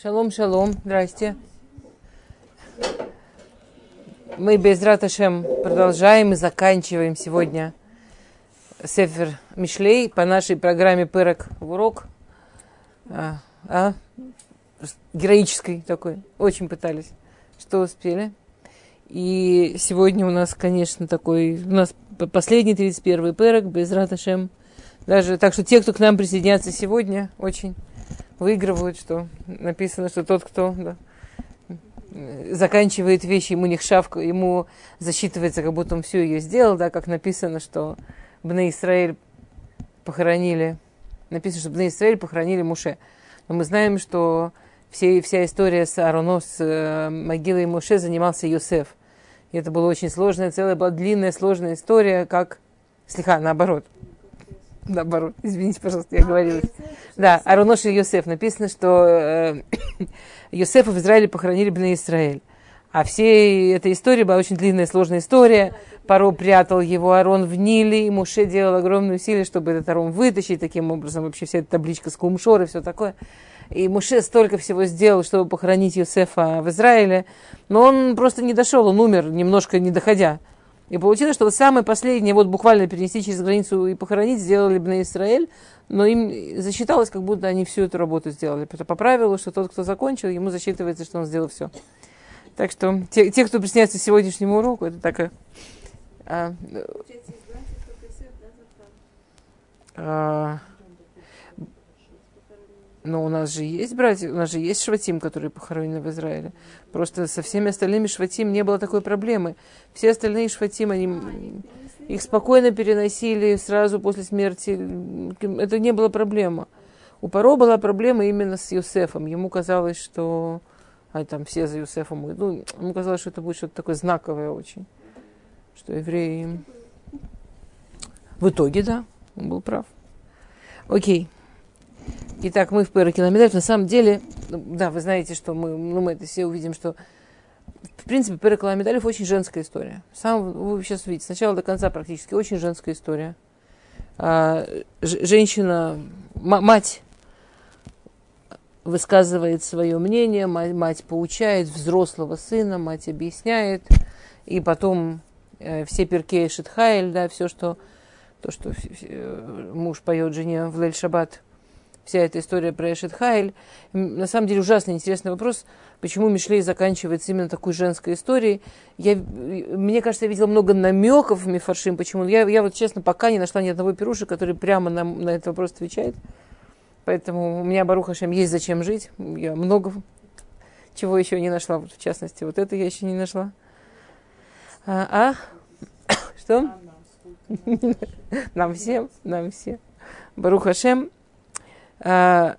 Шалом, шалом, здрасте. Мы без Раташем продолжаем и заканчиваем сегодня Сефер Мишлей по нашей программе Пырок в урок. А, а? Героической такой. Очень пытались. Что успели? И сегодня у нас, конечно, такой... У нас последний 31-й Пырок без Раташем. Даже так что те, кто к нам присоединятся сегодня, очень выигрывают, что написано, что тот, кто да, заканчивает вещи, ему не шавка, ему засчитывается, как будто он все ее сделал, да, как написано, что Бне Израиль похоронили, написано, что Бне Израиль похоронили Муше. Но мы знаем, что все, вся история с Ароно, с э, могилой Муше занимался Йосеф. И это была очень сложная, целая была длинная, сложная история, как... Слегка, наоборот – наоборот, извините, пожалуйста, я говорила. Да, Арунош и Йосеф. Написано, что э, Йосефа в Израиле похоронили бы на Израиль. А все эта история была очень длинная, сложная история. Паро прятал его Арон в Ниле, и Муше делал огромные усилия, чтобы этот Арон вытащить. Таким образом, вообще вся эта табличка с Кумшор и все такое. И Муше столько всего сделал, чтобы похоронить Йосефа в Израиле. Но он просто не дошел, он умер, немножко не доходя. И получилось, что вот самое последнее, вот буквально перенести через границу и похоронить, сделали бы на Израиль, но им засчиталось, как будто они всю эту работу сделали. По правилу, что тот, кто закончил, ему засчитывается, что он сделал все. Так что те, те кто присоединяется к сегодняшнему уроку, это такая... А, а, но у нас же есть братья, у нас же есть шватим, которые похоронены в Израиле. Просто со всеми остальными шватим не было такой проблемы. Все остальные шватим, они их спокойно переносили сразу после смерти. Это не было проблема. У Паро была проблема именно с Юсефом. Ему казалось, что а там все за Юсефом. Ну, ему казалось, что это будет что-то такое знаковое очень. Что евреи... В итоге, да, он был прав. Окей. Итак, мы в Перекилометров. На самом деле, да, вы знаете, что мы, ну, мы это все увидим, что в принципе Перекилометров очень женская история. Сам вы сейчас увидите, сначала до конца практически очень женская история. А, женщина, мать высказывает свое мнение, мать, мать поучает взрослого сына, мать объясняет, и потом э, все перке Шитхайль, да, все, что то, что э, муж поет жене в Лель Шаббат, вся эта история про Эшет Хайль. На самом деле ужасно интересный вопрос, почему Мишлей заканчивается именно такой женской историей. Я, мне кажется, я видела много намеков в Мифаршим, почему. Я, я вот, честно, пока не нашла ни одного пируша, который прямо на, на этот вопрос отвечает. Поэтому у меня, Баруха Шем, есть зачем жить. Я много чего еще не нашла. Вот, в частности, вот это я еще не нашла. А? а? Что? Нам всем, нам всем. Баруха Шем. А,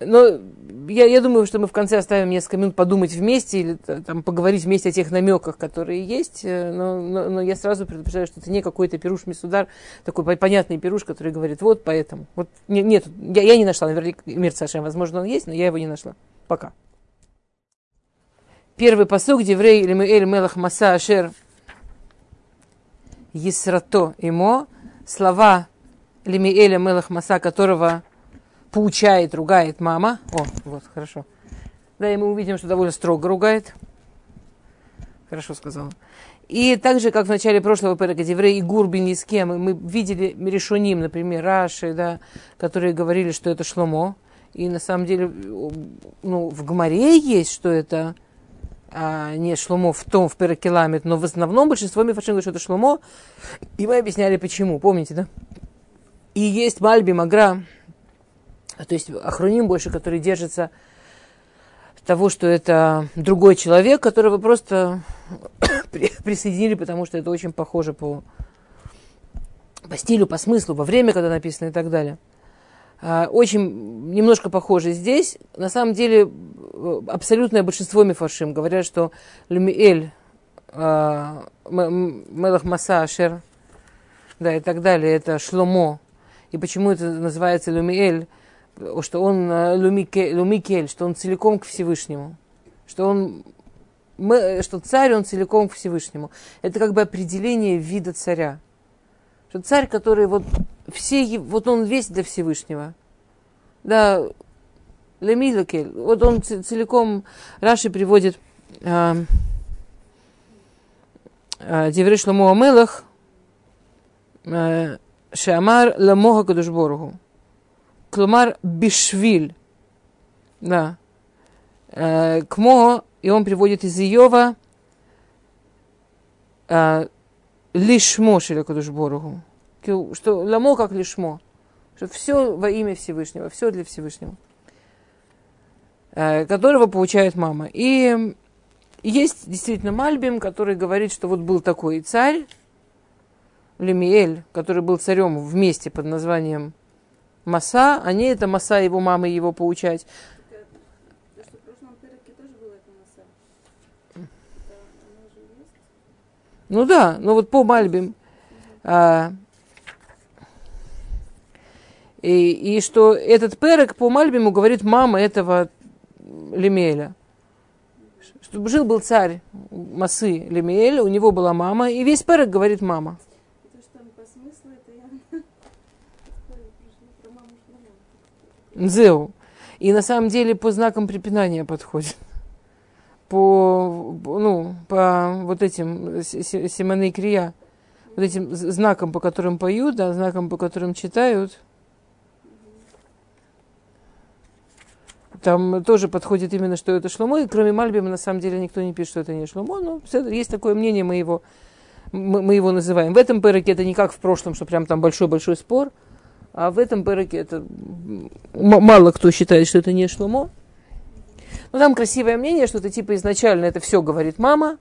но я, я думаю, что мы в конце оставим несколько минут подумать вместе или там, поговорить вместе о тех намеках, которые есть. Э, но, но, но я сразу предупреждаю, что это не какой-то пируш Мисудар, такой понятный пируш, который говорит, вот поэтому. Вот, нет, я, я не нашла, наверняка, мир Сашем, возможно, он есть, но я его не нашла. Пока. Первый посуг, Деврей Эль Мелах Маса Ашер Есрато Имо, слова Лемиэля Мелах Маса, которого поучает, ругает мама. О, вот, хорошо. Да, и мы увидим, что довольно строго ругает. Хорошо сказала. И так же, как в начале прошлого Перекадевре и Гурби ни с кем, мы видели Решуним, например, Раши, да, которые говорили, что это Шломо. И на самом деле, ну, в Гмаре есть, что это а, не Шломо в том, в Перекеламет, но в основном большинство мифашин говорит, что это Шломо. И мы объясняли, почему. Помните, да? И есть Мальби Магра, то есть Ахруним больше, который держится того, что это другой человек, которого просто присоединили, потому что это очень похоже по, по стилю, по смыслу, во время, когда написано и так далее. А, очень немножко похоже здесь. На самом деле, абсолютное большинство мифашим говорят, что Люмиэль, а, Мелах Маса Ашер, да, и так далее, это Шломо, и почему это называется Люмиэль, что он э, Люмикель, что он целиком к Всевышнему, что он мы, что царь, он целиком к Всевышнему. Это как бы определение вида царя. Что царь, который вот все, вот он весь для Всевышнего. Да, Лемилакель. Вот он целиком, Раши приводит э, э, Деврей Шломо Амелах, э, Шамар Ламога Кадушборгу. Клумар Бишвиль. Да. Кмо, и он приводит из Иова Лишмо Шелякадушборгу. Что ламо как лишмо. Что все во имя Всевышнего, все для Всевышнего. Э, которого получает мама. И есть действительно Мальбим, который говорит, что вот был такой царь, Лемиэль, который был царем вместе под названием Маса, а не это Маса его мамы его поучать. Ну да, ну вот по Мальбим. А, и, и что этот перек по Мальбиму говорит мама этого Лемеля. Чтобы жил был царь Масы Лемеэля, у него была мама, и весь перек говорит мама. Нзеу. И на самом деле по знакам препинания подходит. По, ну, по вот этим Симоны Крия, вот этим знаком, по которым поют, да, знаком, по которым читают – Там тоже подходит именно, что это Шломо. И кроме Мальбима, на самом деле, никто не пишет, что это не Шломо. Но есть такое мнение, мы его, мы, его называем. В этом переке это не как в прошлом, что прям там большой-большой спор. А в этом переке это мало кто считает, что это не Шломо. Но там красивое мнение, что это типа изначально это все говорит мама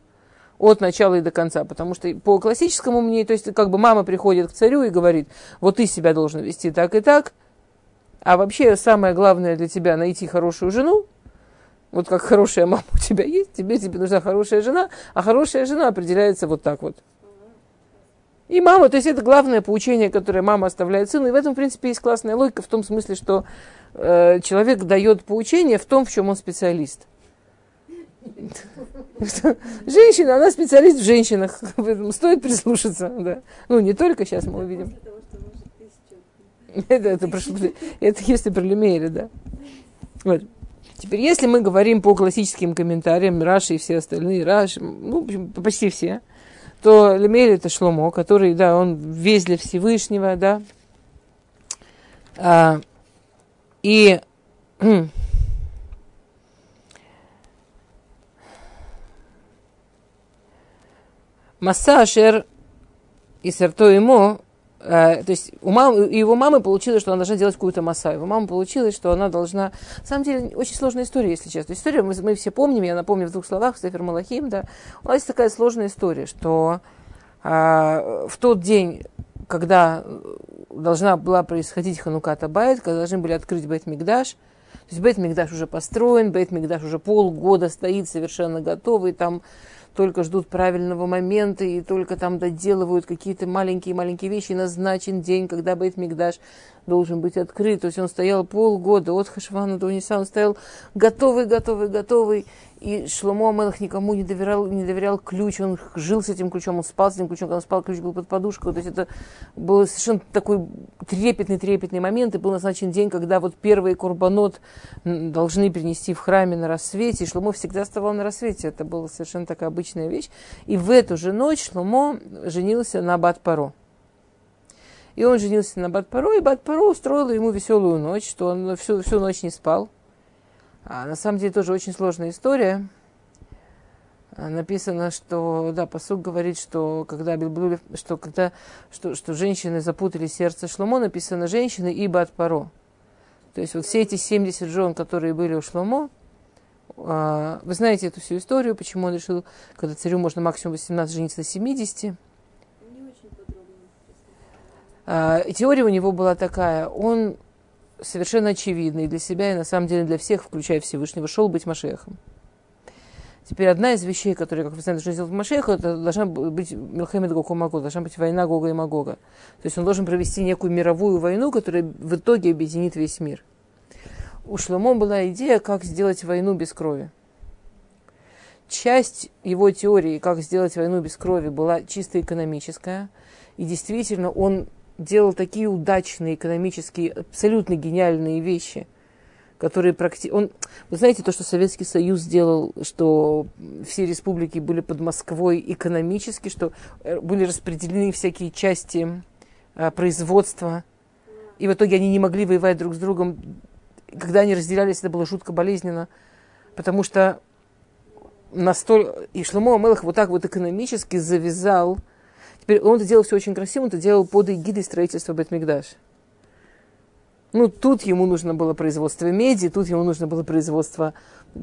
от начала и до конца. Потому что по классическому мнению, то есть как бы мама приходит к царю и говорит, вот ты себя должен вести так и так, а вообще самое главное для тебя найти хорошую жену. Вот как хорошая мама у тебя есть, тебе, тебе нужна хорошая жена, а хорошая жена определяется вот так вот. И мама, то есть это главное поучение, которое мама оставляет сыну. И в этом, в принципе, есть классная логика в том смысле, что э, человек дает поучение в том, в чем он специалист. Женщина, она специалист в женщинах. Стоит прислушаться. Да. Ну, не только сейчас мы увидим. Это, это, прошло, это если про Лемейра, да. Вот. Теперь, если мы говорим по классическим комментариям, Раши и все остальные, Раши, ну, почти все, то Лемейр это Шломо, который, да, он весь для Всевышнего, да. А, и Массашер и серто ему то есть у мамы, его мамы получилось, что она должна делать какую-то масса. Его мама получилось, что она должна... На самом деле, очень сложная история, если честно. История мы, мы все помним, я напомню в двух словах, Сефер Малахим, да. У нас есть такая сложная история, что а, в тот день, когда должна была происходить Хануката Байт, когда должны были открыть Бет Мигдаш, то есть Бет Мигдаш уже построен, Бет Мигдаш уже полгода стоит совершенно готовый, там только ждут правильного момента и только там доделывают какие-то маленькие-маленькие вещи. Назначен день, когда Бейт Мигдаш должен быть открыт. То есть он стоял полгода от Хашвана до Ниса, он стоял готовый, готовый, готовый. И Шломо Амелах никому не доверял, не доверял ключ, он жил с этим ключом, он спал с этим ключом, когда он спал, ключ был под подушкой. То есть это был совершенно такой трепетный-трепетный момент, и был назначен день, когда вот первый курбанот должны принести в храме на рассвете, и Шломо всегда вставал на рассвете, это была совершенно такая обычная вещь. И в эту же ночь Шломо женился на Бат-Паро. И он женился на Бат-Паро, и Бат-Паро устроила ему веселую ночь, что он всю, всю ночь не спал. А, на самом деле тоже очень сложная история. А, написано, что, да, посуд говорит, что когда, что, когда что, что женщины запутали сердце Шломо, написано женщины и Батпаро. То есть вот все эти 70 жен, которые были у Шломо, а, вы знаете эту всю историю, почему он решил, когда царю можно максимум 18 жениться на 70. А, теория у него была такая, он совершенно очевидный для себя и на самом деле для всех, включая Всевышнего, шел быть Машехом. Теперь одна из вещей, которые, как вы знаете, должны сделать Машеха, это должна быть Милхемед Гога Магога, должна быть война Гога и Магога. То есть он должен провести некую мировую войну, которая в итоге объединит весь мир. У Шломо была идея, как сделать войну без крови. Часть его теории, как сделать войну без крови, была чисто экономическая. И действительно, он делал такие удачные экономические, абсолютно гениальные вещи, который практи... он, вы знаете, то, что Советский Союз сделал, что все республики были под Москвой экономически, что э, были распределены всякие части а, производства, и в итоге они не могли воевать друг с другом. Когда они разделялись, это было жутко болезненно, потому что настолько... И Шломо Амелах вот так вот экономически завязал. Теперь он это делал все очень красиво, он это делал под эгидой строительства Бетмигдаш. Ну, тут ему нужно было производство меди, тут ему нужно было производство,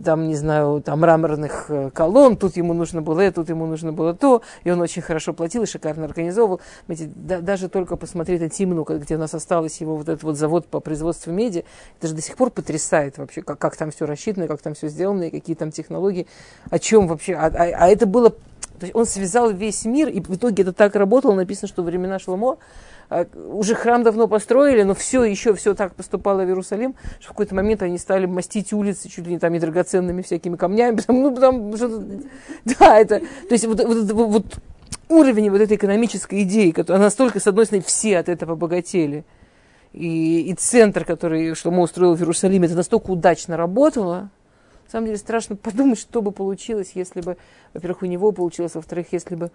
там, не знаю, там, мраморных э, колонн, тут ему нужно было это, тут ему нужно было то, и он очень хорошо платил и шикарно организовывал. Знаете, да, даже только посмотреть на Тимну, где у нас осталось его вот этот вот завод по производству меди, это же до сих пор потрясает вообще, как, как там все рассчитано, как там все сделано, и какие там технологии, о чем вообще, а, а, а это было, то есть он связал весь мир, и в итоге это так работало, написано, что времена Шломо, а, уже храм давно построили, но все еще все так поступало в Иерусалим, что в какой-то момент они стали мастить улицы чуть ли не там и драгоценными всякими камнями, ну, потому что, да, это, то есть вот, вот, вот уровень вот этой экономической идеи, которая настолько, с одной стороны, все от этого богатели, и, и центр, который Шломо устроил в Иерусалиме, это настолько удачно работало, самом деле страшно подумать, что бы получилось, если бы, во-первых, у него получилось, во-вторых, если бы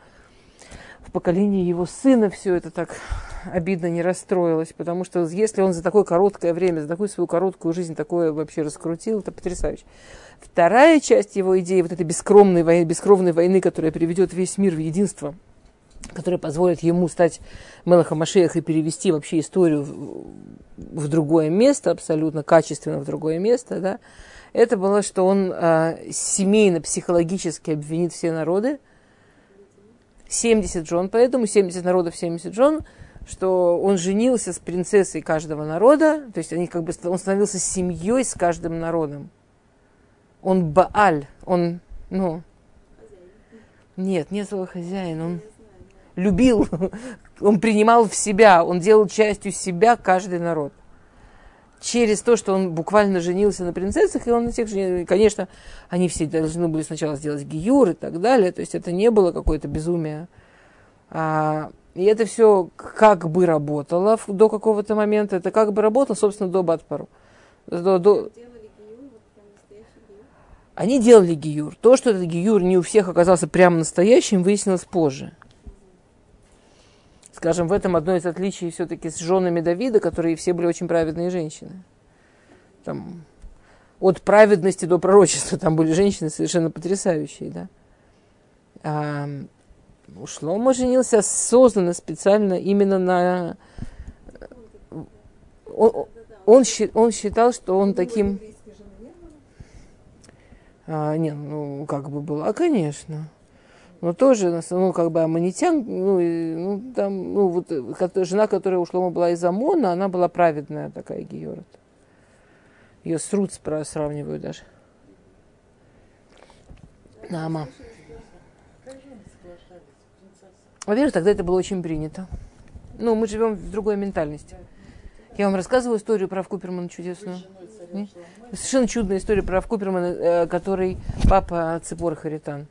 в поколении его сына все это так обидно не расстроилось, потому что если он за такое короткое время, за такую свою короткую жизнь такое вообще раскрутил, это потрясающе. Вторая часть его идеи, вот этой бескромной войны, бескровной войны, которая приведет весь мир в единство, которая позволит ему стать Мелахом Машеях и перевести вообще историю в, в другое место, абсолютно качественно в другое место, да, это было, что он э, семейно-психологически обвинит все народы, 70 жен, поэтому 70 народов, 70 жен, что он женился с принцессой каждого народа, то есть они как бы, он становился семьей с каждым народом. Он Бааль, он, ну, нет, не слово хозяин, он любил, он принимал в себя, он делал частью себя каждый народ через то, что он буквально женился на принцессах, и он на всех женился. Конечно, они все должны были сначала сделать гиюр и так далее, то есть это не было какое-то безумие. А, и это все как бы работало до какого-то момента, это как бы работало, собственно, до Батпару. До, до... Они делали гиюр. То, что этот гиюр не у всех оказался прямо настоящим, выяснилось позже. Скажем, в этом одно из отличий все-таки с женами Давида, которые все были очень праведные женщины. Там, от праведности до пророчества там были женщины совершенно потрясающие, да. А, Шлома женился осознанно, специально именно на... Он, он, он считал, что он таким... А, нет, ну, как бы было, а, конечно но тоже, ну, как бы Аманитян, ну, ну, там, ну, вот, жена, которая ушла, была из Амона, она была праведная такая Георат. Ее с Руц сравнивают даже. Нама. Во-первых, тогда это было очень принято. Ну, мы живем в другой ментальности. Я вам рассказывала историю про Купермана чудесную. Совершенно чудная история про Купермана, э, который папа Цепор Харитан.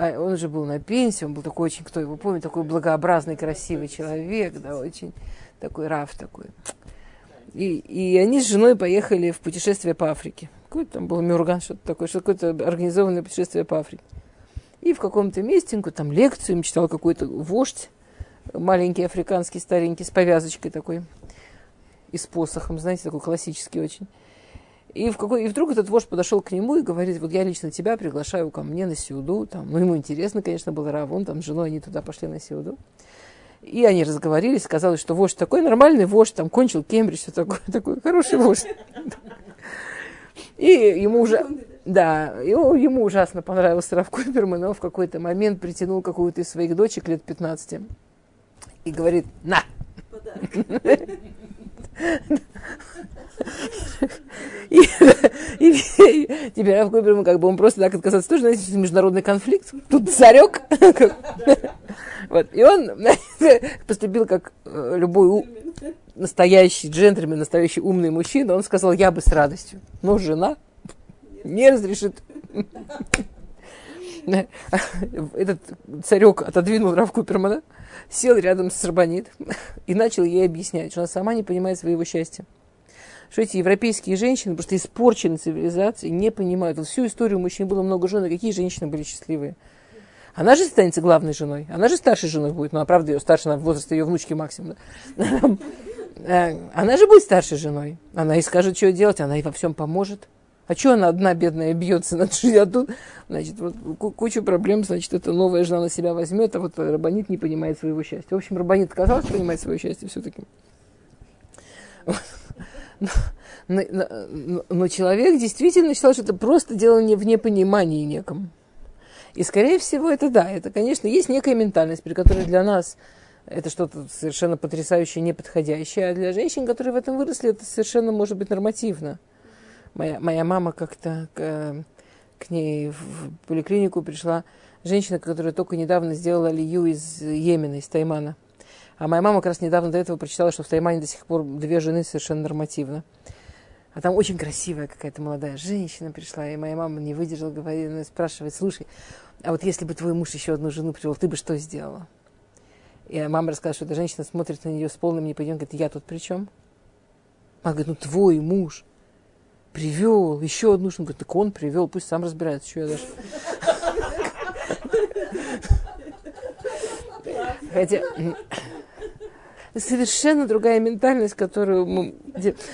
А он уже был на пенсии, он был такой очень, кто его помнит, такой благообразный, красивый человек, да, очень такой раф такой. И, и они с женой поехали в путешествие по Африке. Какой-то там был Мюрган, что-то такое, что какое-то организованное путешествие по Африке. И в каком-то месте, там лекцию им читал какой-то вождь, маленький африканский, старенький, с повязочкой такой, и с посохом, знаете, такой классический очень. И, в какой, и вдруг этот вождь подошел к нему и говорит, вот я лично тебя приглашаю ко мне на Сиуду. Там, ну, ему интересно, конечно, был Равон, там с женой они туда пошли на Сиуду. И они разговорились, сказалось, что вождь такой нормальный вождь, там кончил Кембридж, все такое, такой хороший вождь. И ему уже, да, ему, ему ужасно понравился Раф Куперман, но в какой-то момент притянул какую-то из своих дочек лет 15 и говорит, на! И, и, и теперь Раф Куперман, как бы он просто так отказался, тоже, знаете, международный конфликт, тут царек. Вот. И он поступил как э, любой настоящий джентльмен, настоящий умный мужчина. Он сказал, я бы с радостью. Но жена не разрешит. Этот царек отодвинул Раф Купермана, сел рядом с Рабанит и начал ей объяснять, что она сама не понимает своего счастья что эти европейские женщины, просто испорчены цивилизацией, не понимают. Вот всю историю мужчин было много жен, какие женщины были счастливые. Она же станет главной женой, она же старшей женой будет, ну а правда ее старше, на возраст ее внучки максимум. Да? Э, она же будет старшей женой, она и скажет, что делать, она и во всем поможет. А что она одна бедная бьется над а тут, значит, вот кучу проблем, значит, эта новая жена на себя возьмет, а вот Рабанит не понимает своего счастья. В общем, Рабанит отказался понимать свое счастье все-таки. Но, но, но, но человек действительно считал, что это просто дело не в непонимании неком. И, скорее всего, это да, это, конечно, есть некая ментальность, при которой для нас это что-то совершенно потрясающее, неподходящее, а для женщин, которые в этом выросли, это совершенно может быть нормативно. Моя, моя мама как-то к, к ней в поликлинику пришла женщина, которая только недавно сделала лию из Йемена, из Таймана. А моя мама как раз недавно до этого прочитала, что в Таймане до сих пор две жены совершенно нормативно. А там очень красивая какая-то молодая женщина пришла, и моя мама не выдержала, говорит, ну, спрашивает, слушай, а вот если бы твой муж еще одну жену привел, ты бы что сделала? И мама рассказала, что эта женщина смотрит на нее с полным непониманием, говорит, я тут при чем? Она говорит, ну твой муж привел еще одну жену. Говорит, так он привел, пусть сам разбирается, что я даже... Хотя, совершенно другая ментальность, которую мы...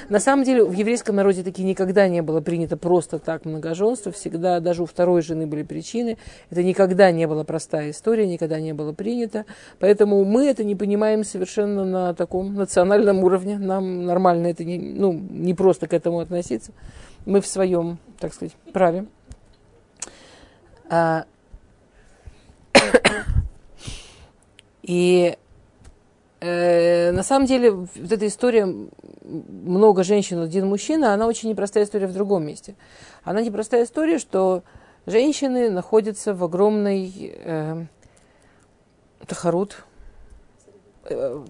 На самом деле в еврейском народе такие никогда не было принято просто так многоженство. Всегда, даже у второй жены были причины. Это никогда не была простая история, никогда не было принято. Поэтому мы это не понимаем совершенно на таком национальном уровне. Нам нормально это не, ну, не просто к этому относиться. Мы в своем, так сказать, праве. А... И на самом деле, вот эта история много женщин, один мужчина, она очень непростая история в другом месте. Она непростая история, что женщины находятся в огромной э, тахарут, э,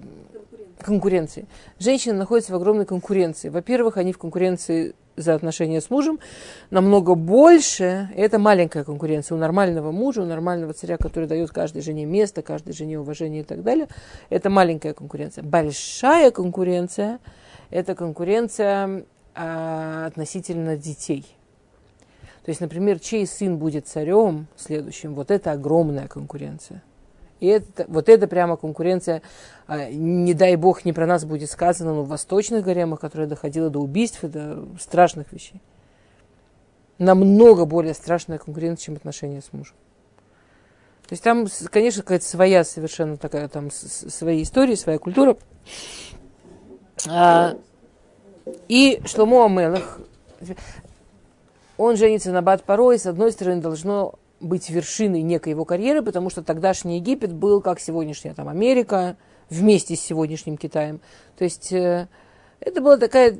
конкуренции. Женщины находятся в огромной конкуренции. Во-первых, они в конкуренции за отношения с мужем намного больше. Это маленькая конкуренция у нормального мужа, у нормального царя, который дает каждой жене место, каждой жене уважение и так далее. Это маленькая конкуренция. Большая конкуренция – это конкуренция а, относительно детей. То есть, например, чей сын будет царем следующим, вот это огромная конкуренция. И это, вот это прямо конкуренция, а, не дай бог, не про нас будет сказано, но в восточных гаремах, которая доходила до убийств до страшных вещей. Намного более страшная конкуренция, чем отношения с мужем. То есть там, конечно, какая-то своя совершенно такая, там свои истории, своя культура. А, и Шломо Амелах, он женится на Бат Парой, с одной стороны, должно быть вершиной некой его карьеры, потому что тогдашний Египет был как сегодняшняя там Америка вместе с сегодняшним Китаем. То есть э, это была такая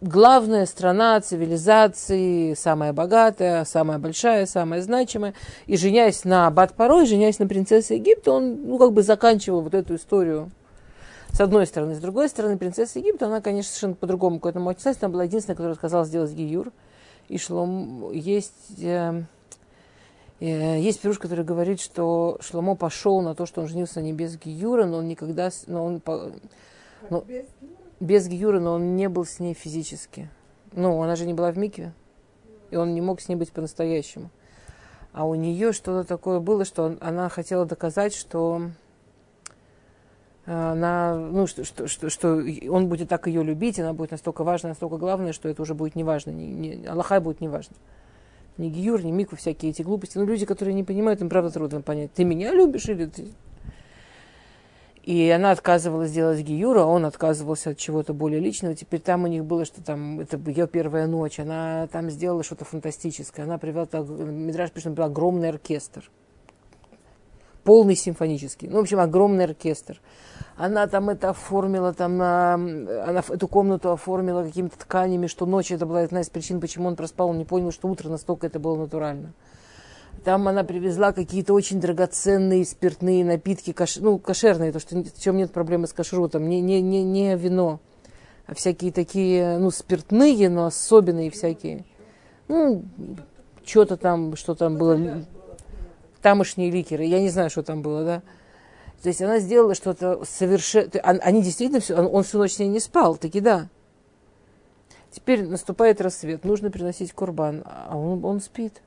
главная страна цивилизации, самая богатая, самая большая, самая значимая. И женясь на Бат Парой, женясь на принцессе Египта, он ну, как бы заканчивал вот эту историю с одной стороны. С другой стороны, принцесса Египта, она, конечно, совершенно по-другому к этому отнеслась. Она была единственная, которая сказала сделать гиюр. И шло, есть Э, есть пируш, который говорит, что Шломо пошел на то, что он женился не без Гиюра, но он никогда... Но он, но, без Гиюра, но он не был с ней физически. Ну, она же не была в Микве, и он не мог с ней быть по-настоящему. А у нее что-то такое было, что она хотела доказать, что она, ну, что, что, что, что он будет так ее любить, она будет настолько важна, настолько главная, что это уже будет неважно, не, не, Аллаха будет неважно. важно ни гиюр, ни мику, всякие эти глупости. Но люди, которые не понимают, им правда трудно понять, ты меня любишь или ты... И она отказывалась делать гиюра, а он отказывался от чего-то более личного. Теперь там у них было, что там, это ее первая ночь, она там сделала что-то фантастическое. Она привела, так, Мидраж пишет, огромный оркестр. Полный симфонический. Ну, в общем, огромный оркестр она там это оформила, там на, она эту комнату оформила какими-то тканями, что ночью это была одна из причин, почему он проспал, он не понял, что утро настолько это было натурально. Там она привезла какие-то очень драгоценные спиртные напитки, каш, ну, кошерные, то, что в чем нет проблемы с кашрутом, не, не, не, не вино, а всякие такие, ну, спиртные, но особенные всякие. Ну, что-то там, что там было, тамошние ликеры, я не знаю, что там было, да. То есть она сделала что-то совершенно... Они действительно... Все, он, он всю ночь с ней не спал, таки да. теперь наступает рассвет, нужно приносить курбан, а он, он спит.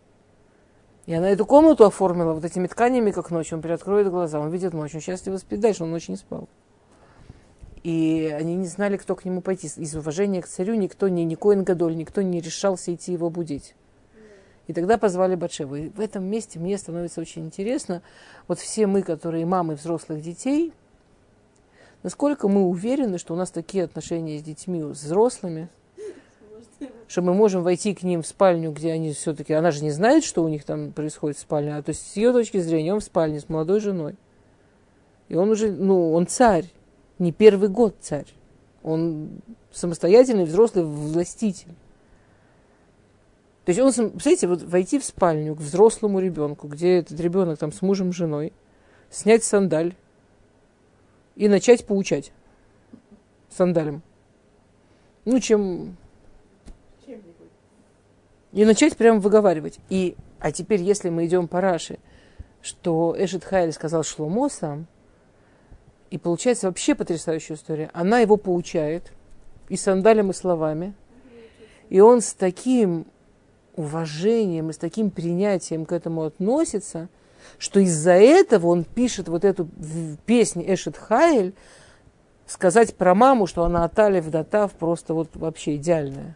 И она эту комнату оформила вот этими тканями, как ночью. Он приоткроет глаза, он видит ночь, он счастливо спит. Дальше он ночью не спал. И они не знали, кто к нему пойти. Из уважения к царю никто, ни, ни Коин Гадоль, никто не решался идти его будить. И тогда позвали Батшеву. И в этом месте мне становится очень интересно, вот все мы, которые мамы взрослых детей, насколько мы уверены, что у нас такие отношения с детьми, с взрослыми, что мы можем войти к ним в спальню, где они все-таки, она же не знает, что у них там происходит в спальне, а то есть с ее точки зрения он в спальне с молодой женой. И он уже, ну, он царь, не первый год царь. Он самостоятельный взрослый властитель. То есть он, представляете, вот войти в спальню к взрослому ребенку, где этот ребенок там с мужем, женой, снять сандаль и начать поучать сандалем. Ну, чем... И начать прямо выговаривать. И, а теперь, если мы идем по Раши, что Эшет Хайль сказал Шломо сам, и получается вообще потрясающая история. Она его поучает и сандалем, и словами. И он с таким уважением и с таким принятием к этому относится, что из-за этого он пишет вот эту песню Эшет Хайль, сказать про маму, что она Аталев Датав просто вот вообще идеальная.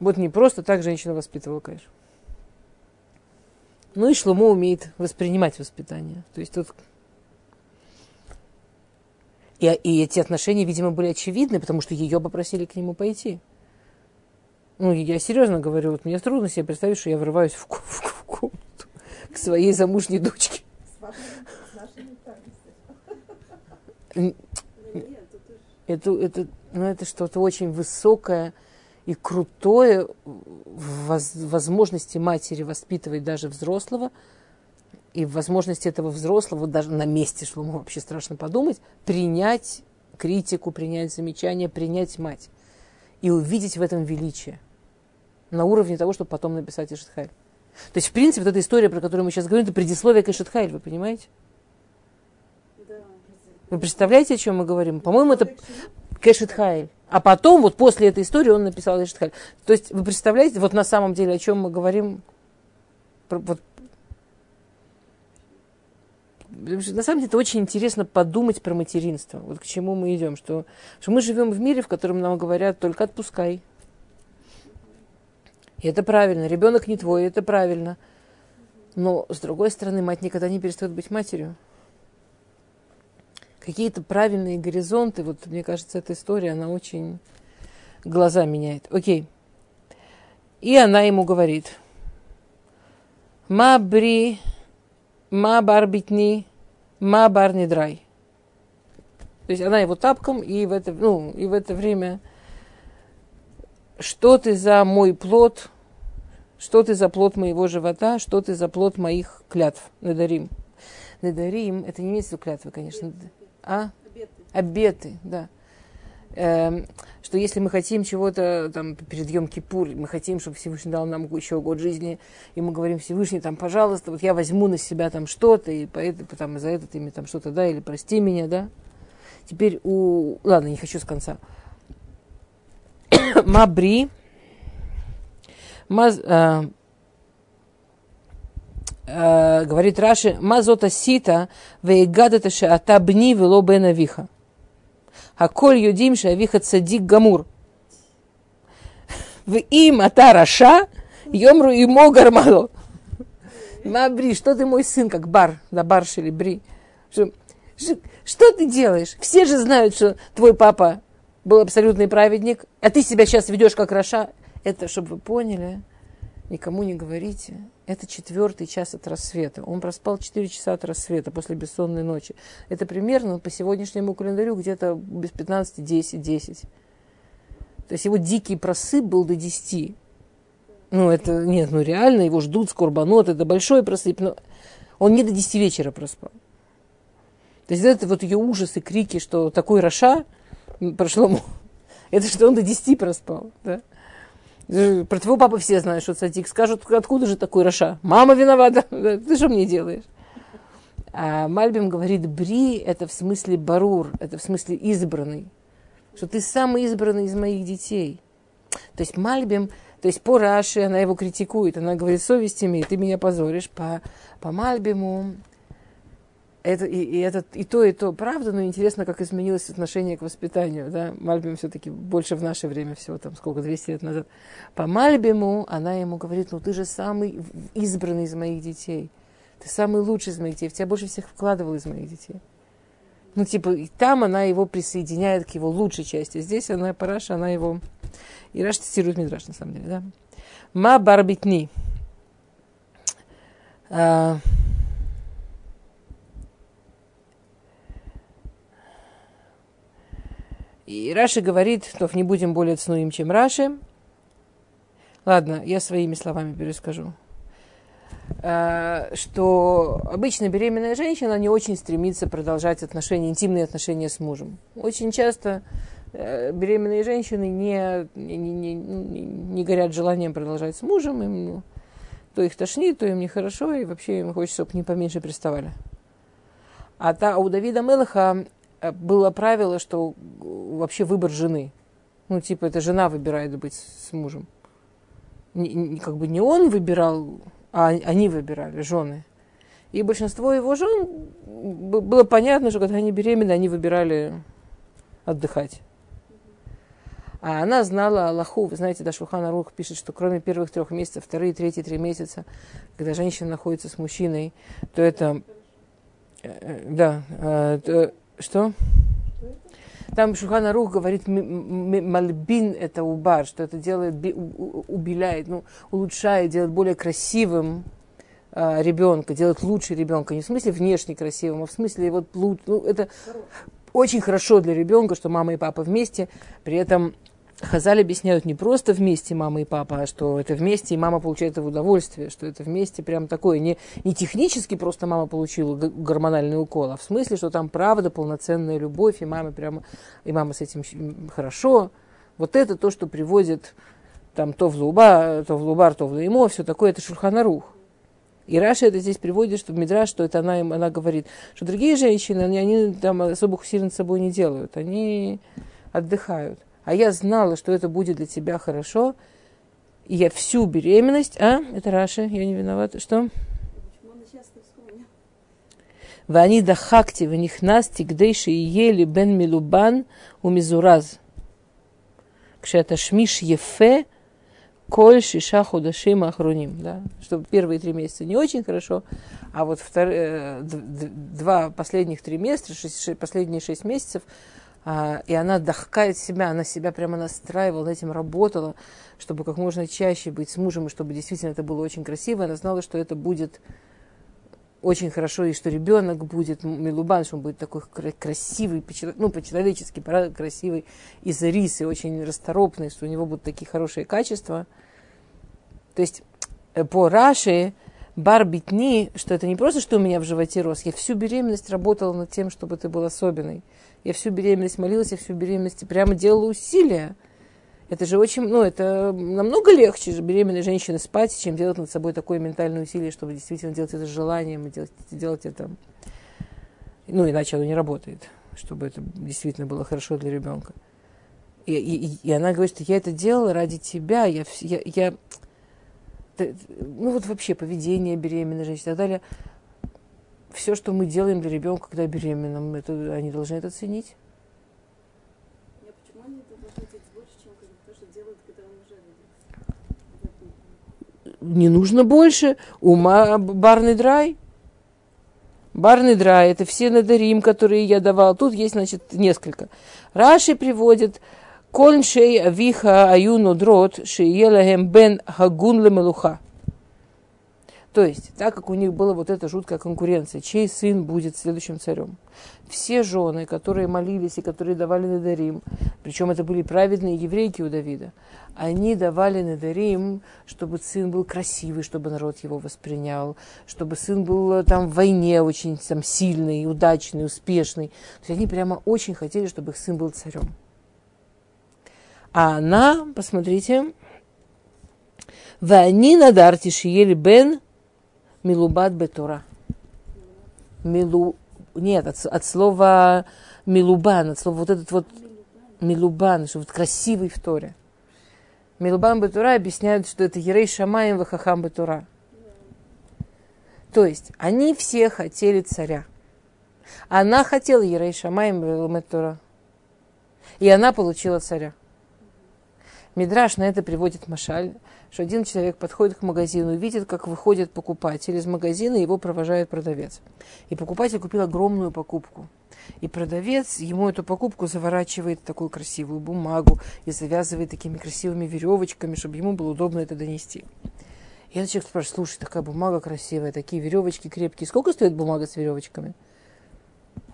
Вот не просто так женщина воспитывала, конечно. Ну и Шломо умеет воспринимать воспитание. То есть тут... И, и эти отношения, видимо, были очевидны, потому что ее попросили к нему пойти. Ну, я серьезно говорю, вот мне трудно себе представить, что я врываюсь в, в, в комнату к своей замужней дочке. Это, это, ну, это что-то очень высокое и крутое в возможности матери воспитывать даже взрослого, и в возможности этого взрослого, даже на месте, что ему вообще страшно подумать, принять критику, принять замечание, принять мать и увидеть в этом величие на уровне того, чтобы потом написать Ишетхайль. То есть, в принципе, вот эта история, про которую мы сейчас говорим, это предисловие к Ишетхайль, вы понимаете? Вы представляете, о чем мы говорим? По-моему, это Кэшетхайль. А потом, вот после этой истории, он написал Эшетхайль. То есть, вы представляете, вот на самом деле, о чем мы говорим? Вот, на самом деле это очень интересно подумать про материнство. Вот к чему мы идем. Что, что мы живем в мире, в котором нам говорят только отпускай. И это правильно. Ребенок не твой, это правильно. Но, с другой стороны, мать никогда не перестает быть матерью. Какие-то правильные горизонты. Вот, мне кажется, эта история, она очень глаза меняет. Окей. И она ему говорит. Ма бри, ма барбитни, ма барнидрай. То есть она его тапком, и в это, ну, и в это время что ты за мой плод, что ты за плод моего живота, что ты за плод моих клятв, надарим. Надарим, это не имеется в клятвы, конечно. А? Обеты. Обеты, да. Эм, что если мы хотим чего-то там перед Йом Кипур, мы хотим, чтобы Всевышний дал нам еще год жизни, и мы говорим Всевышний, там, пожалуйста, вот я возьму на себя там что-то, и поэтому, там, за это ты мне там что-то, да, или прости меня, да. Теперь у... Ладно, не хочу с конца. Мабри, Маз, э, э, говорит Раши, мазота сита вейгадата шеата бни вело бен авиха. Аколь юдим шеавиха цадик гамур. В им ата раша, йомру имо гармало. Мабри, что ты мой сын, как бар, да барш или бри. Что, что ты делаешь? Все же знают, что твой папа был абсолютный праведник, а ты себя сейчас ведешь как Раша. Это, чтобы вы поняли, никому не говорите. Это четвертый час от рассвета. Он проспал 4 часа от рассвета после бессонной ночи. Это примерно по сегодняшнему календарю где-то без 15, 10, 10. То есть его дикий просып был до 10. Ну, это, нет, ну реально, его ждут с קורבנות, это большой просып, но он не до 10 вечера проспал. То есть это вот ее ужасы, крики, что такой רשע, про Шломо, это что он до 10 проспал, да? Про твоего папу все знают, что цадик. Скажут, откуда же такой רשע? Мама виновата. Ты что мне делаешь? А Мальбим говорит, ברי – это в смысле ברור, это в смысле избранный. что ты самый избранный из моих детей. То есть Мальбим, то есть по Раши она его критикует, она говорит, совесть имей, ты меня позоришь. По, по Мальбиму это, и, и, это, и то, и то правда, но интересно, как изменилось отношение к воспитанию. Да? Мальбим все-таки больше в наше время, всего там сколько, 200 лет назад. По Мальбиму она ему говорит, ну ты же самый избранный из моих детей. Ты самый лучший из моих детей. В тебя больше всех вкладывал из моих детей. Ну, типа, и там она его присоединяет к его лучшей части. Здесь она, Параша, она его... И Раш тестирует Мидраш, на самом деле, да. Ма барбитни. И Раши говорит, то не будем более цнуем, чем Раши. Ладно, я своими словами перескажу. А, что обычно беременная женщина не очень стремится продолжать отношения, интимные отношения с мужем. Очень часто э, беременные женщины не, не, не, не горят желанием продолжать с мужем, им ну, то их тошнит, то им нехорошо, и вообще им хочется, чтобы не поменьше приставали. А, та, у Давида Мелаха было правило, что э, вообще выбор жены. Ну, типа, это жена выбирает быть с мужем. Не, как бы не он выбирал, а они выбирали, жены. И большинство его жен, было понятно, что когда они беременны, они выбирали отдыхать. А она знала Аллаху. Вы знаете, да, Шулхан Арух пишет, что кроме первых трех месяцев, вторые, третьи, три месяца, когда женщина находится с мужчиной, то это... Э, да, то, что? Там Шухана Рух говорит, мальбин это убар, что это делает, убеляет, ну, улучшает, делает более красивым а, ребенка, делает лучше ребенка. Не в смысле внешне красивым, а в смысле вот лучше. Ну, это очень хорошо для ребенка, что мама и папа вместе, при этом Хазаль объясняют не просто вместе мама и папа, а что это вместе, и мама получает это удовольствие, что это вместе прям такое, не, не технически просто мама получила гормональный укол, а в смысле, что там правда полноценная любовь, и мама прямо, и мама с этим хорошо. Вот это то, что приводит там то в луба, то в лубар, то в леймо, все такое, это шурханарух. И Раша это здесь приводит, что Мидраш, что это она, она говорит, что другие женщины, они, они там особых усилий над собой не делают, они отдыхают а я знала, что это будет для тебя хорошо, и я всю беременность, а, это Раша, я не виновата, что? Вани дахакти, них насти, гдейши и ели бен милубан у мизураз. Кшаташмиш ефе, коль шиша худашим ахруним. Да? Что первые три месяца не очень хорошо, а вот втор... Э, два последних триместра, шесть, последние шесть месяцев – и она дохкает себя, она себя прямо настраивала, над этим работала, чтобы как можно чаще быть с мужем, и чтобы действительно это было очень красиво. Она знала, что это будет очень хорошо, и что ребенок будет Милубан, что он будет такой красивый, ну, по-человечески красивый, из рисы, очень расторопный, что у него будут такие хорошие качества. То есть э, по Раши бар битни, что это не просто, что у меня в животе рос, я всю беременность работала над тем, чтобы ты был особенный. Я всю беременность молилась, я всю беременность прямо делала усилия. Это же очень, ну, это намного легче же беременной женщине спать, чем делать над собой такое ментальное усилие, чтобы действительно делать это с желанием делать, делать это. Ну, иначе оно не работает, чтобы это действительно было хорошо для ребенка. И, и, и она говорит, что я это делала ради тебя, я, я, я ну вот вообще поведение беременной женщины и так далее все, что мы делаем для ребенка, когда беременным, это, они должны это ценить. Не нужно больше. Ума барный драй. Барный драй, это все надарим, которые я давал. Тут есть, значит, несколько. Раши приводит Кольшей авиха аюну дрот шиелахем бен хагун лемелуха. То есть, так как у них была вот эта жуткая конкуренция, чей сын будет следующим царем. Все жены, которые молились и которые давали Надарим, причем это были праведные еврейки у Давида, они давали Надарим, чтобы сын был красивый, чтобы народ его воспринял, чтобы сын был э, там в войне очень там, сильный, удачный, успешный. То есть они прямо очень хотели, чтобы их сын был царем. А она, посмотрите, Вани надарти шиели бен Милубат бетура. Милу... Нет, от, от слова милубан, от слова вот этот вот... Милубан, что вот красивый в Торе. Милубан Батура объясняют, что это Ерей Шамаем Вахахам Батура. То есть они все хотели царя. Она хотела Ерей Шамаем Батура. И она получила царя. Мидраш на это приводит Машаль, что один человек подходит к магазину, видит, как выходит покупатель из магазина, его провожает продавец. И покупатель купил огромную покупку. И продавец ему эту покупку заворачивает в такую красивую бумагу и завязывает такими красивыми веревочками, чтобы ему было удобно это донести. И этот человек спрашивает, слушай, такая бумага красивая, такие веревочки крепкие. Сколько стоит бумага с веревочками?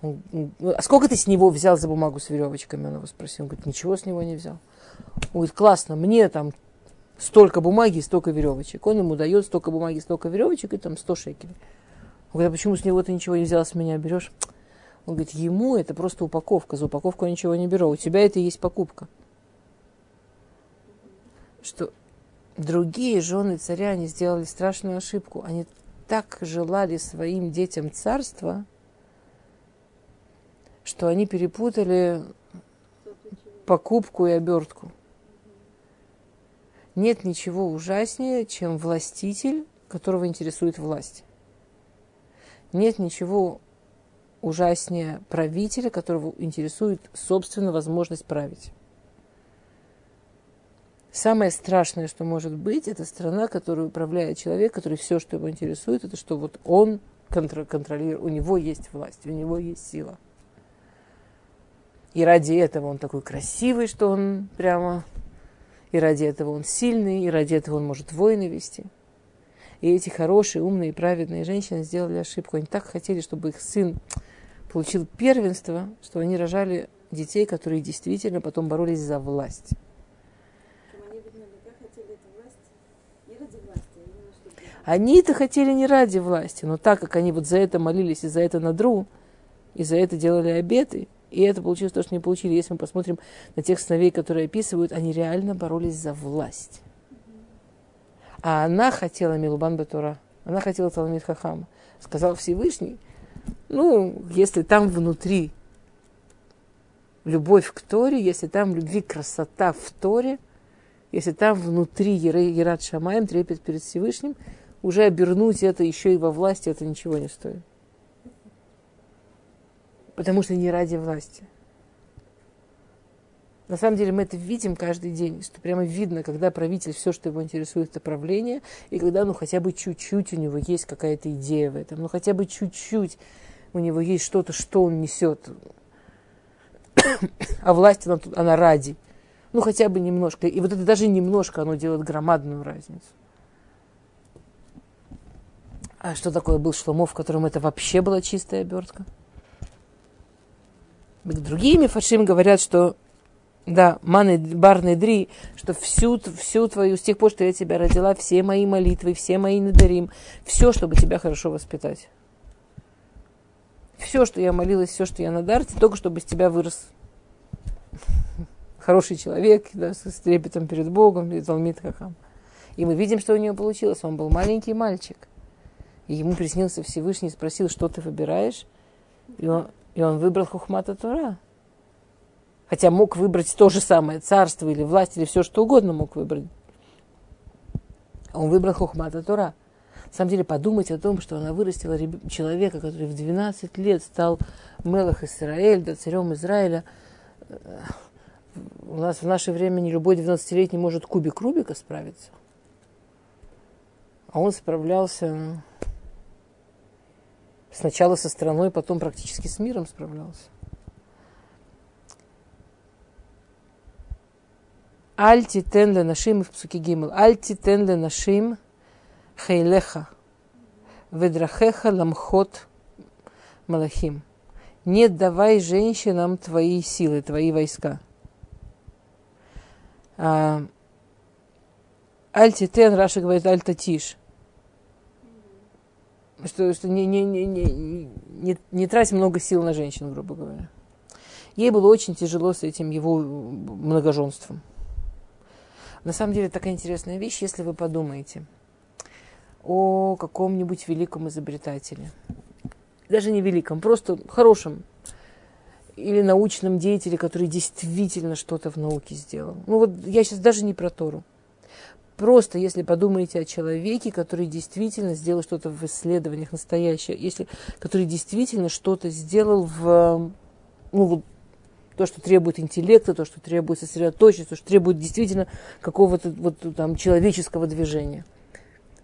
а сколько ты с него взял за бумагу с веревочками? Он его спросил. Он говорит, ничего с него не взял. Он говорит, классно, мне там столько бумаги, столько веревочек. Он ему дает столько бумаги, столько веревочек и там 100 шекелей. Он говорит, а почему с него ты ничего не взял, с меня берешь? Он говорит, ему это просто упаковка, за упаковку я ничего не беру, у тебя это и есть покупка. Что другие жены царя, они сделали страшную ошибку. Они так желали своим детям царства, что они перепутали покупку и обертку. Нет ничего ужаснее, чем властитель, которого интересует власть. Нет ничего ужаснее правителя, которого интересует, собственно, возможность править. Самое страшное, что может быть, это страна, которую управляет человек, который все, что его интересует, это что вот он контролирует, у него есть власть, у него есть сила. И ради этого он такой красивый, что он прямо... И ради этого он сильный, и ради этого он может войны вести. И эти хорошие, умные, праведные женщины сделали ошибку. Они так хотели, чтобы их сын получил первенство, что они рожали детей, которые действительно потом боролись за власть. Они-то хотели не ради власти, но так как они вот за это молились и за это надру, и за это делали обеты, и это получилось то, что не получили. Если мы посмотрим на тех сыновей, которые описывают, они реально боролись за власть. А она хотела Милубан Батура, она хотела Таламид Хахама. Сказал Всевышний, ну, если там внутри любовь к Торе, если там любви, красота в Торе, если там внутри Ерат Шамаем, трепет перед Всевышним, уже обернуть это еще и во власти, это ничего не стоит. Потому что не ради власти. На самом деле мы это видим каждый день, что прямо видно, когда правитель все, что его интересует, это правление, и когда ну хотя бы чуть-чуть у него есть какая-то идея в этом, ну хотя бы чуть-чуть у него есть что-то, что он несет. а власть, она, она ради. Ну, хотя бы немножко. И вот это даже немножко, оно делает громадную разницу. А что такое был Шломо, в котором это вообще была чистая обертка? Другие мифашим говорят, что да, маны барный дри, что всю, всю твою, с тех пор, что я тебя родила, все мои молитвы, все мои надарим, все, чтобы тебя хорошо воспитать все, что я молилась, все, что я на дарте, только чтобы из тебя вырос хороший человек, да, с трепетом перед Богом, и Талмит Хахам. И мы видим, что у него получилось. Он был маленький мальчик. И ему приснился Всевышний спросил, что ты выбираешь. И он, и он выбрал Хухмата Тура. Хотя мог выбрать то же самое, царство или власть, или все что угодно мог выбрать. Он выбрал Хухмата Тура. На самом деле подумать о том, что она вырастила человека, который в 12 лет стал Мелах Израиль, да, царем Израиля. У нас в наше время не любой 12-летний может кубик Рубика справиться. А он справлялся сначала со страной, потом практически с миром справлялся. Альти тен ле нашим в псуки гимл. Альти тен ле нашим – хейлеха, ведрахеха ламхот малахим. Не давай женщинам твои силы, твои войска. А, Альтитен, Раша говорит, альтатиш. Что, что не, не, не, не, не, не трать много сил на женщин, грубо говоря. Ей было очень тяжело с этим его многоженством. На самом деле такая интересная вещь, если вы подумаете – о каком-нибудь великом изобретателе. Даже не великом, просто хорошем. или научном деятеле, который действительно что-то в науке сделал. Ну вот я сейчас даже не про Тору. Просто если подумаете о человеке, который действительно сделал что-то в исследованиях настоящее, если, который действительно что-то сделал в ну, вот, то, что требует интеллекта, то, что требует сосредоточенности, то, что требует действительно какого-то вот, там, человеческого движения.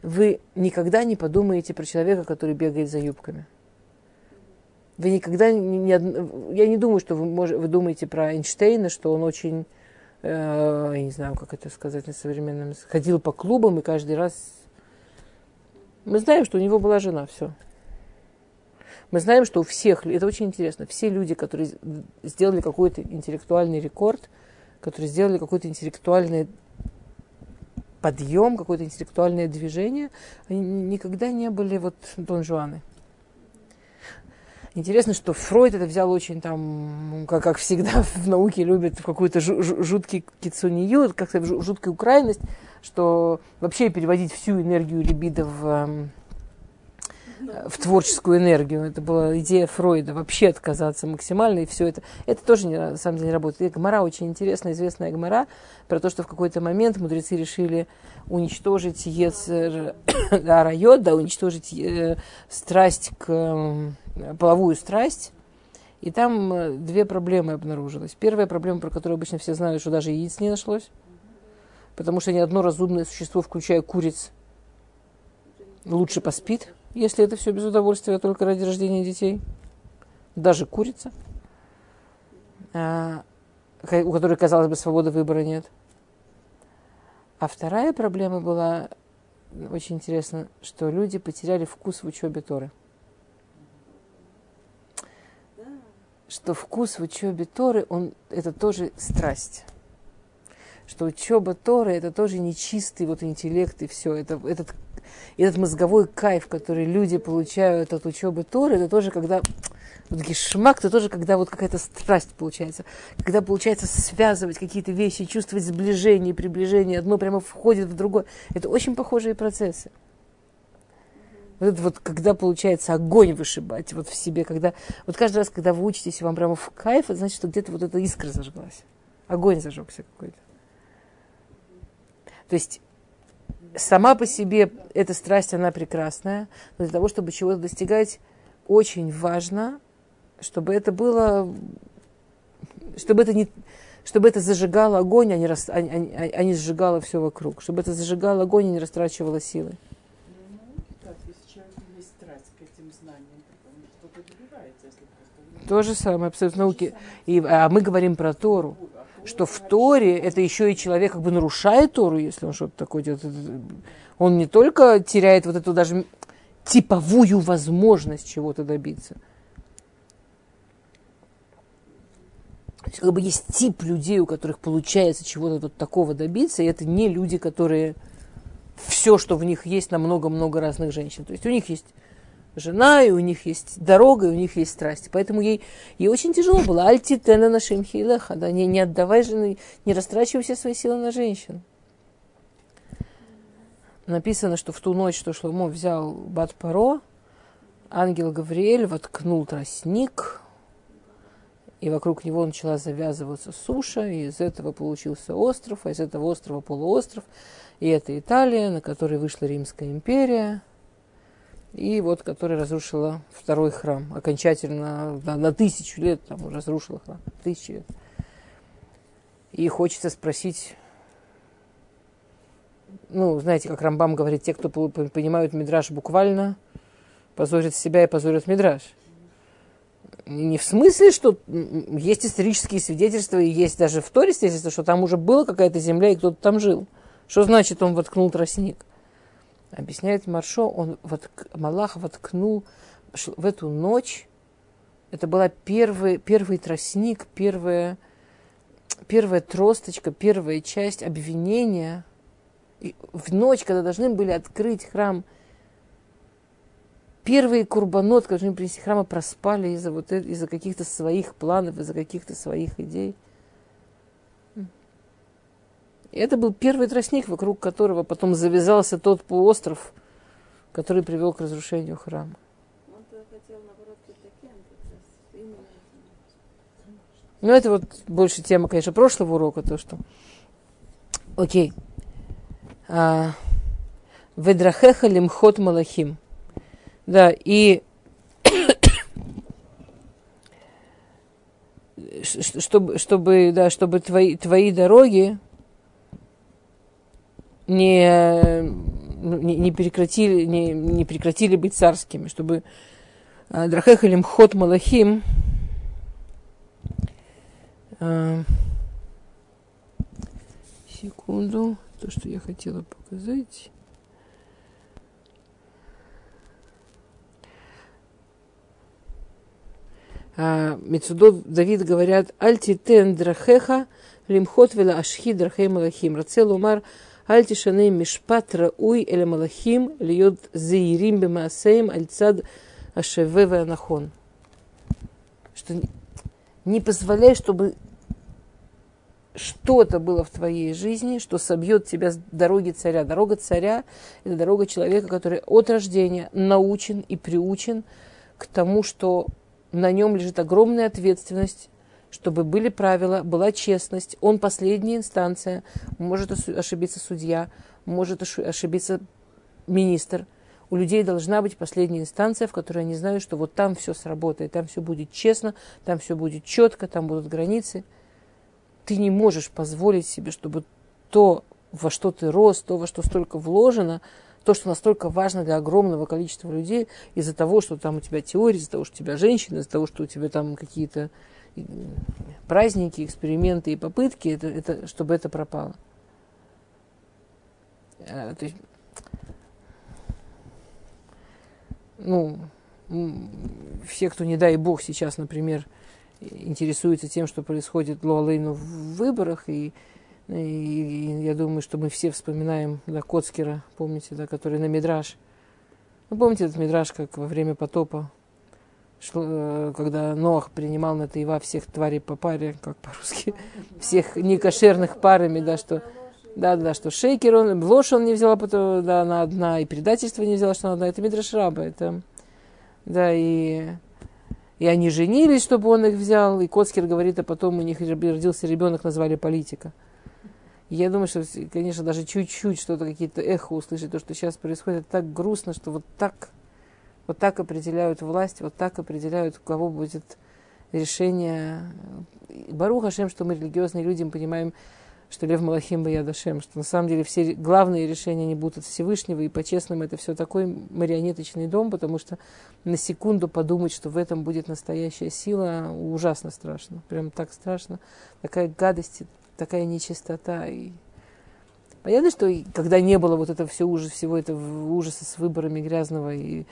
Вы никогда не подумаете про человека, который бегает за юбками. Вы никогда не, не я не думаю, что вы, мож, вы думаете про Эйнштейна, что он очень, э, не знаю, как это сказать на современном, ходил по клубам и каждый раз. Мы знаем, что у него была жена, все. Мы знаем, что у всех, это очень интересно, все люди, которые сделали какой-то интеллектуальный рекорд, которые сделали какой-то интеллектуальный подъем, какое-то интеллектуальное движение, они никогда не были вот Дон Жуаны. Интересно, что Фройд это взял очень там, как, как всегда в науке любят, в какую-то жуткий кицунию, как-то жуткую крайность, что вообще переводить всю энергию либидо в, эм, в творческую энергию. Это была идея Фройда, вообще отказаться максимально, и все это. Это тоже не, на самом деле работает. И Гмара очень интересная, известная Гмара, про то, что в какой-то момент мудрецы решили уничтожить Ецер Арайот, да, уничтожить э, страсть к э, половую страсть. И там э, две проблемы обнаружилось. Первая проблема, про которую обычно все знают, что даже яиц не нашлось. Потому что ни одно разумное существо, включая куриц, лучше поспит, если это все без удовольствия, только ради рождения детей. Даже курица, а, у которой, казалось бы, свободы выбора нет. А вторая проблема была, очень интересно, что люди потеряли вкус в учебе Торы. что вкус в учебе Торы, он, это тоже страсть. Что учеба Торы, это тоже нечистый вот интеллект и все. Это, этот, этот мозговой кайф, который люди получают от учебы Торы, это тоже когда вот гешмак, это тоже когда вот какая-то страсть получается. Когда получается связывать какие-то вещи, чувствовать сближение, приближение, одно прямо входит в другое. Это очень похожие процессы. Вот это вот, когда получается огонь вышибать вот в себе, когда, вот каждый раз, когда вы учитесь, вам прямо в кайф, это значит, что где-то вот эта искра зажглась. Огонь зажегся какой-то. То есть сама по себе эта страсть, она прекрасная, но для того, чтобы чего-то достигать, очень важно, чтобы это было, чтобы это не, чтобы это зажигало огонь, а не, рас, а, а, а не сжигало все вокруг, чтобы это зажигало огонь и не растрачивало силы. То же самое, абсолютно науки. И, а мы говорим про Тору, что в Торе это еще и человек как бы нарушает Тору, если он что-то такое делает. Он не только теряет вот эту даже типовую возможность чего-то добиться. То есть, как бы есть тип людей, у которых получается чего-то тут такого добиться, и это не люди, которые все, что в них есть, на много-много разных женщин. То есть у них есть жена, и у них есть дорога, и у них есть страсти. Поэтому ей, ей очень тяжело было. Альти тена нашим хилеха, да, не, не отдавай жены, не растрачивай все свои силы на женщин. Написано, что в ту ночь, что Шломо взял Бат-Паро, ангел Гавриэль воткнул тростник, и вокруг него начала завязываться суша, и из этого получился остров, а из этого острова полуостров, и это Италия, на которой вышла Римская империя – и вот которая разрушила второй храм окончательно на, на тысячу лет там разрушила храм тысячу лет и хочется спросить ну знаете как Рамбам говорит те кто понимают мидраж буквально позорят себя и позорят мидраж не в смысле, что есть исторические свидетельства, и есть даже в Торе свидетельство, что там уже была какая-то земля, и кто-то там жил. Что значит, он воткнул тростник? Объясняет Маршо, он вот, Малах воткнул в эту ночь, это была первый, первый тростник, первая, первая тросточка, первая часть обвинения. И в ночь, когда должны были открыть храм, первые курбанот, которые должны храма, проспали из-за вот, из-за каких-то своих планов, из-за каких-то своих идей. И это был первый тростник, вокруг которого потом завязался тот полуостров, который привел к разрушению храма. Ну, это вот больше тема, конечно, прошлого урока, то, что... Окей. А, Ведрахеха лимхот малахим. Да, и чтобы, чтобы, да, чтобы твои, твои дороги не, не, не, прекратили, не, не прекратили быть царскими, чтобы а, Драхехалим ход Малахим а, секунду, то, что я хотела показать. А, Давид говорят, Альтитен драхеха лимхот вела ашхи драхей малахим. Рацел умар Альтишаны мишпат рауй эле малахим льет заирим бемаасеем альцад ашеве ванахон. Что не позволяй, чтобы что-то было в твоей жизни, что собьет тебя с дороги царя. Дорога царя – это дорога человека, который от рождения научен и приучен к тому, что на нем лежит огромная ответственность, чтобы были правила, была честность. Он последняя инстанция. Может ошибиться судья, может ошибиться министр. У людей должна быть последняя инстанция, в которой они знают, что вот там все сработает, там все будет честно, там все будет четко, там будут границы. Ты не можешь позволить себе, чтобы то, во что ты рос, то, во что столько вложено, то, что настолько важно для огромного количества людей, из-за того, что там у тебя теория, из-за того, что у тебя женщина, из-за того, что у тебя там какие-то праздники, эксперименты и попытки, это, это, чтобы это пропало. А, то есть, ну, все, кто, не дай бог, сейчас, например, интересуется тем, что происходит Луалейну в выборах, и и я думаю, что мы все вспоминаем да, Коцкера, помните, да, который на Мидраж. Ну, помните этот Мидраж, как во время потопа, шло, э, когда Ноах принимал на Таива всех тварей по паре, как по-русски, всех некошерных парами, да, что да, да, что шейкер он, ложь он не взял, а потом, да, на одна, и предательство не взяла, что на одна. Это Мидраш Раба, это, да, и, и они женились, чтобы он их взял, и Коцкер говорит, а потом у них родился ребенок, назвали политика. Я думаю, что, конечно, даже чуть-чуть что-то, какие-то эхо услышать, то, что сейчас происходит, так грустно, что вот так, вот так определяют власть, вот так определяют, у кого будет решение. Барух Хашем, что мы религиозные люди, мы понимаем, что Лев Малахим Баядашем, что на самом деле все главные решения не будут от Всевышнего, и по-честному это все такой марионеточный дом, потому что на секунду подумать, что в этом будет настоящая сила, ужасно страшно, прям так страшно, такая гадость, такая нечистота. И... Понятно, что когда не было вот этого все ужас, всего этого ужаса с выборами грязного, и,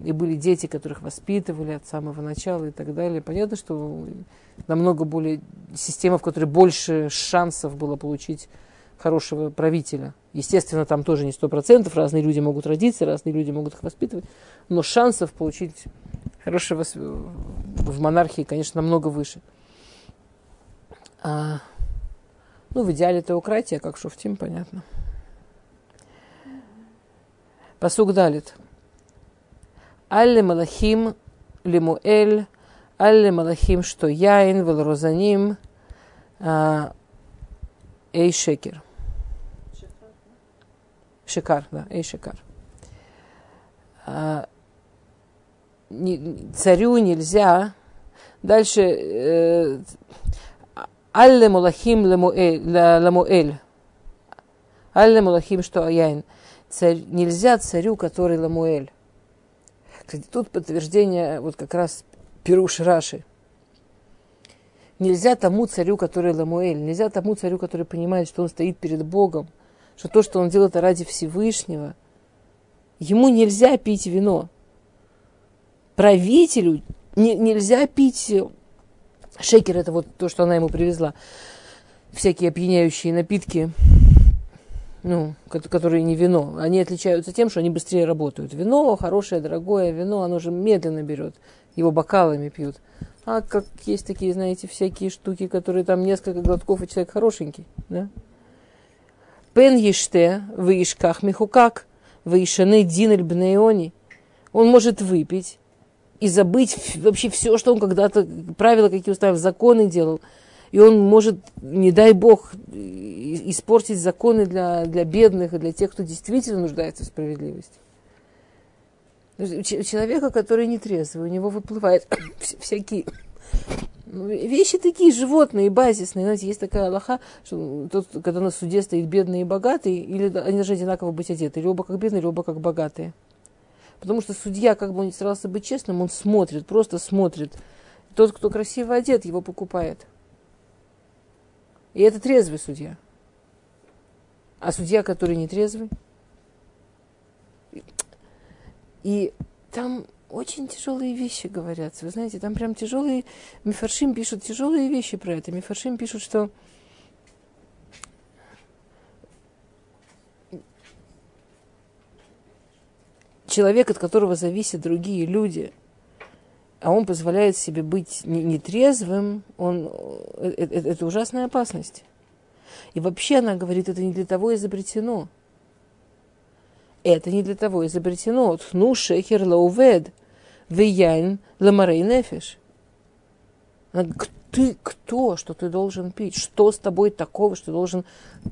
и были дети, которых воспитывали от самого начала и так далее, понятно, что намного более система, в которой больше шансов было получить хорошего правителя. Естественно, там тоже не сто процентов, разные люди могут родиться, разные люди могут их воспитывать, но шансов получить хорошего в монархии, конечно, намного выше. А, ну, в идеале теократия, как шуфтим, понятно. Посук далит. Алле Малахим Лимуэль, Алле Малахим, что Яин, Велрозаним, а, Эй Шекер. Шикар, да, Эй Шикар. А, царю нельзя. Дальше э, Алле Мулахим Ламуэль. Алле Мулахим, что Аяин. Царь, нельзя царю, который Ламуэль. Кстати, тут подтверждение вот как раз Пируш Раши. Нельзя тому царю, который Ламуэль, нельзя тому царю, который понимает, что он стоит перед Богом, что то, что он делает ради Всевышнего, ему нельзя пить вино. Правителю не, нельзя пить Шекер это вот то, что она ему привезла. Всякие опьяняющие напитки, ну, которые не вино. Они отличаются тем, что они быстрее работают. Вино, хорошее, дорогое вино, оно же медленно берет. Его бокалами пьют. А как есть такие, знаете, всякие штуки, которые там несколько глотков, и человек хорошенький, да? Пен еште, выишках михукак, выишаны динель бнеони. Он может выпить и забыть вообще все, что он когда-то, правила какие уставил, законы делал. И он может, не дай бог, испортить законы для, для бедных и для тех, кто действительно нуждается в справедливости. Человека, который не трезвый, у него выплывают всякие ну, вещи такие животные, базисные. Знаете, есть такая Аллаха, что тот, когда на суде стоит бедный и богатый, или они должны одинаково быть одеты, или оба как бедные, или оба как богатые. Потому что судья, как бы он не старался быть честным, он смотрит, просто смотрит. Тот, кто красиво одет, его покупает. И это трезвый судья. А судья, который не трезвый. И там очень тяжелые вещи говорят. Вы знаете, там прям тяжелые... Мифаршим пишут тяжелые вещи про это. Мифаршим пишут, что человек, от которого зависят другие люди, а он позволяет себе быть нетрезвым, он, это, это, это ужасная опасность. И вообще она говорит, это не для того изобретено. Это не для того изобретено. Тхну шехер лаувед, вияйн ламарей нефиш. Ты кто, что ты должен пить? Что с тобой такого, что ты должен